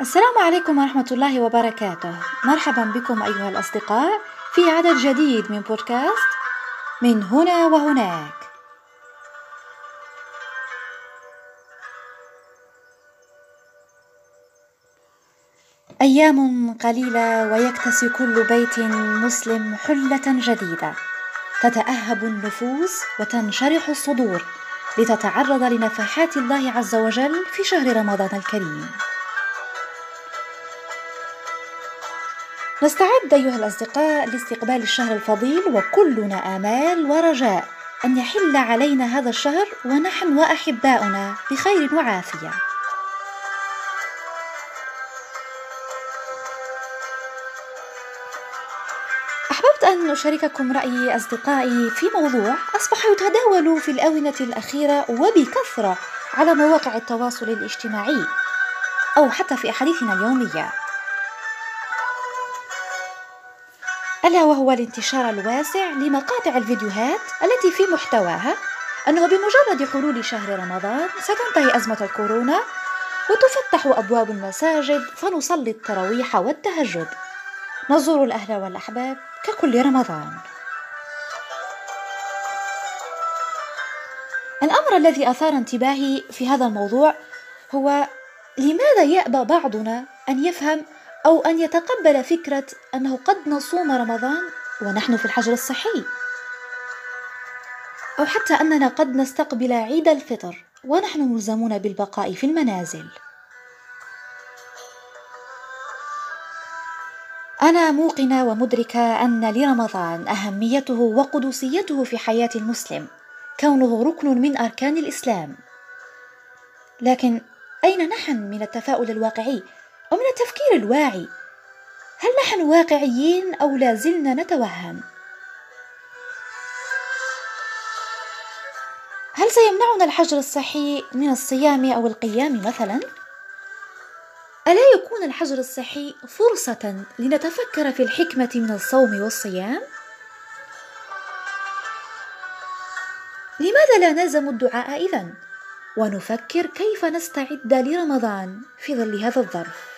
السلام عليكم ورحمة الله وبركاته. مرحبا بكم أيها الأصدقاء في عدد جديد من بودكاست من هنا وهناك. أيام قليلة ويكتسي كل بيت مسلم حلة جديدة. تتأهب النفوس وتنشرح الصدور لتتعرض لنفحات الله عز وجل في شهر رمضان الكريم. نستعد أيها الأصدقاء لاستقبال الشهر الفضيل وكلنا آمال ورجاء أن يحل علينا هذا الشهر ونحن وأحباؤنا بخير وعافية. أحببت أن أشارككم رأيي أصدقائي في موضوع أصبح يتداول في الآونة الأخيرة وبكثرة على مواقع التواصل الاجتماعي أو حتى في أحاديثنا اليومية. ألا وهو الانتشار الواسع لمقاطع الفيديوهات التي في محتواها؟ أنه بمجرد حلول شهر رمضان ستنتهي أزمة الكورونا وتفتح أبواب المساجد فنصلي التراويح والتهجد. نزور الأهل والأحباب ككل رمضان. الأمر الذي أثار انتباهي في هذا الموضوع هو لماذا يأبى بعضنا أن يفهم أو أن يتقبل فكرة أنه قد نصوم رمضان ونحن في الحجر الصحي. أو حتى أننا قد نستقبل عيد الفطر ونحن ملزمون بالبقاء في المنازل. أنا موقنة ومدركة أن لرمضان أهميته وقدسيته في حياة المسلم كونه ركن من أركان الإسلام. لكن أين نحن من التفاؤل الواقعي؟ ومن التفكير الواعي هل نحن واقعيين أو لا زلنا نتوهم؟ هل سيمنعنا الحجر الصحي من الصيام أو القيام مثلا؟ ألا يكون الحجر الصحي فرصة لنتفكر في الحكمة من الصوم والصيام؟ لماذا لا نلزم الدعاء إذن؟ ونفكر كيف نستعد لرمضان في ظل هذا الظرف.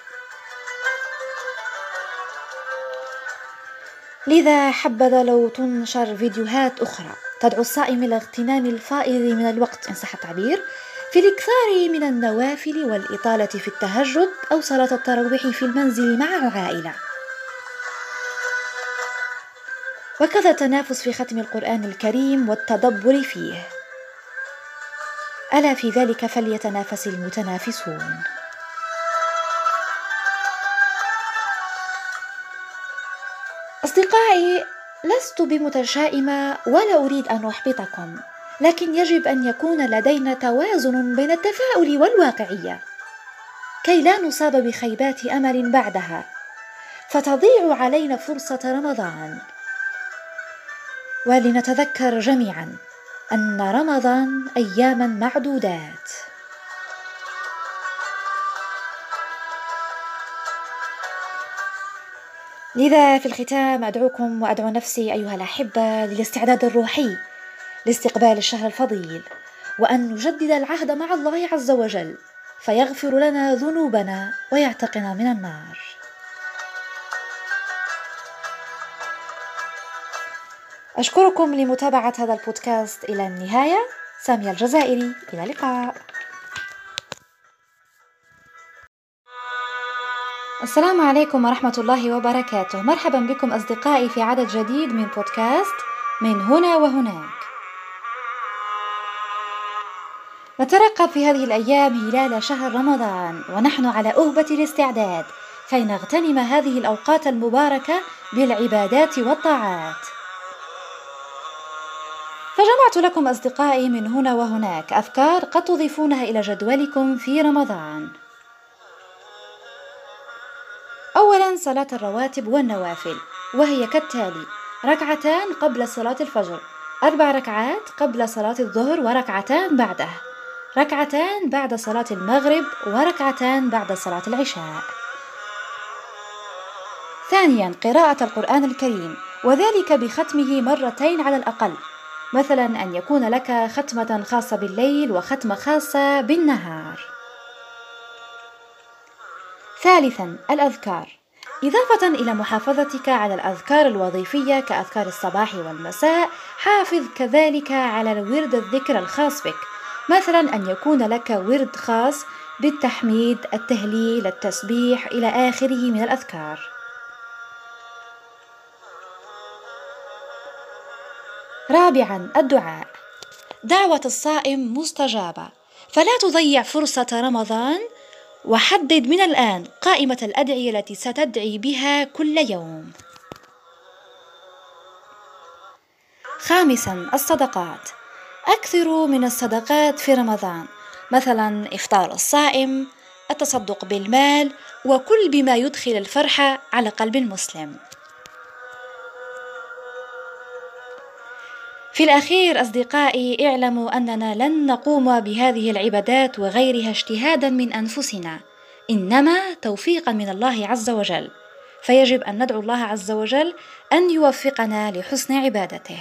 لذا حبذا لو تنشر فيديوهات أخرى. تدعو الصائم إلى اغتنام الفائض من الوقت إن صح التعبير. في الإكثار من النوافل والإطالة في التهجد أو صلاة التراويح في المنزل مع العائلة. وكذا التنافس في ختم القرآن الكريم والتدبر فيه. ألا في ذلك فليتنافس المتنافسون. أصدقائي لست بمتشائمة ولا أريد أن أحبطكم لكن يجب أن يكون لدينا توازن بين التفاؤل والواقعية. كي لا نصاب بخيبات أمل بعدها فتضيع علينا فرصة رمضان. ولنتذكر جميعا أن رمضان أياما معدودات. لذا في الختام أدعوكم وأدعو نفسي أيها الأحبة للاستعداد الروحي لاستقبال الشهر الفضيل وأن نجدد العهد مع الله عز وجل فيغفر لنا ذنوبنا ويعتقنا من النار. أشكركم لمتابعة هذا البودكاست إلى النهاية. سامية الجزائري إلى اللقاء. السلام عليكم ورحمة الله وبركاته. مرحبا بكم أصدقائي في عدد جديد من بودكاست من هنا وهناك. نترقب في هذه الأيام هلال شهر رمضان ونحن على أهبة الاستعداد كي نغتنم هذه الأوقات المباركة بالعبادات والطاعات. فجمعت لكم أصدقائي من هنا وهناك أفكار قد تضيفونها إلى جدولكم في رمضان. أولا صلاة الرواتب والنوافل وهي كالتالي ركعتان قبل صلاة الفجر أربع ركعات قبل صلاة الظهر وركعتان بعده. ركعتان بعد صلاة المغرب وركعتان بعد صلاة العشاء. ثانيا قراءة القرآن الكريم وذلك بختمه مرتين على الأقل مثلا أن يكون لك ختمة خاصة بالليل وختمة خاصة بالنهار. ثالثا الأذكار. إضافة إلى محافظتك على الأذكار الوظيفية كأذكار الصباح والمساء حافظ كذلك على الورد الذكر الخاص بك. مثلا أن يكون لك ورد خاص بالتحميد التهليل التسبيح إلى آخره من الأذكار. رابعا الدعاء. دعوة الصائم مستجابة. فلا تضيع فرصة رمضان وحدد من الآن قائمة الأدعية التي ستدعي بها كل يوم. خامسا الصدقات. أكثروا من الصدقات في رمضان. مثلا إفطار الصائم التصدق بالمال وكل بما يدخل الفرحة على قلب المسلم. في الأخير أصدقائي اعلموا أننا لن نقوم بهذه العبادات وغيرها اجتهادا من أنفسنا. إنما توفيقا من الله عز وجل. فيجب أن ندعو الله عز وجل أن يوفقنا لحسن عبادته.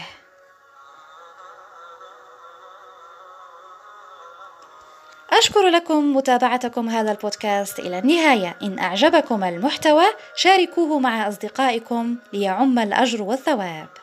أشكر لكم متابعتكم هذا البودكاست إلى النهاية. إن أعجبكم المحتوى شاركوه مع أصدقائكم ليعم الأجر والثواب.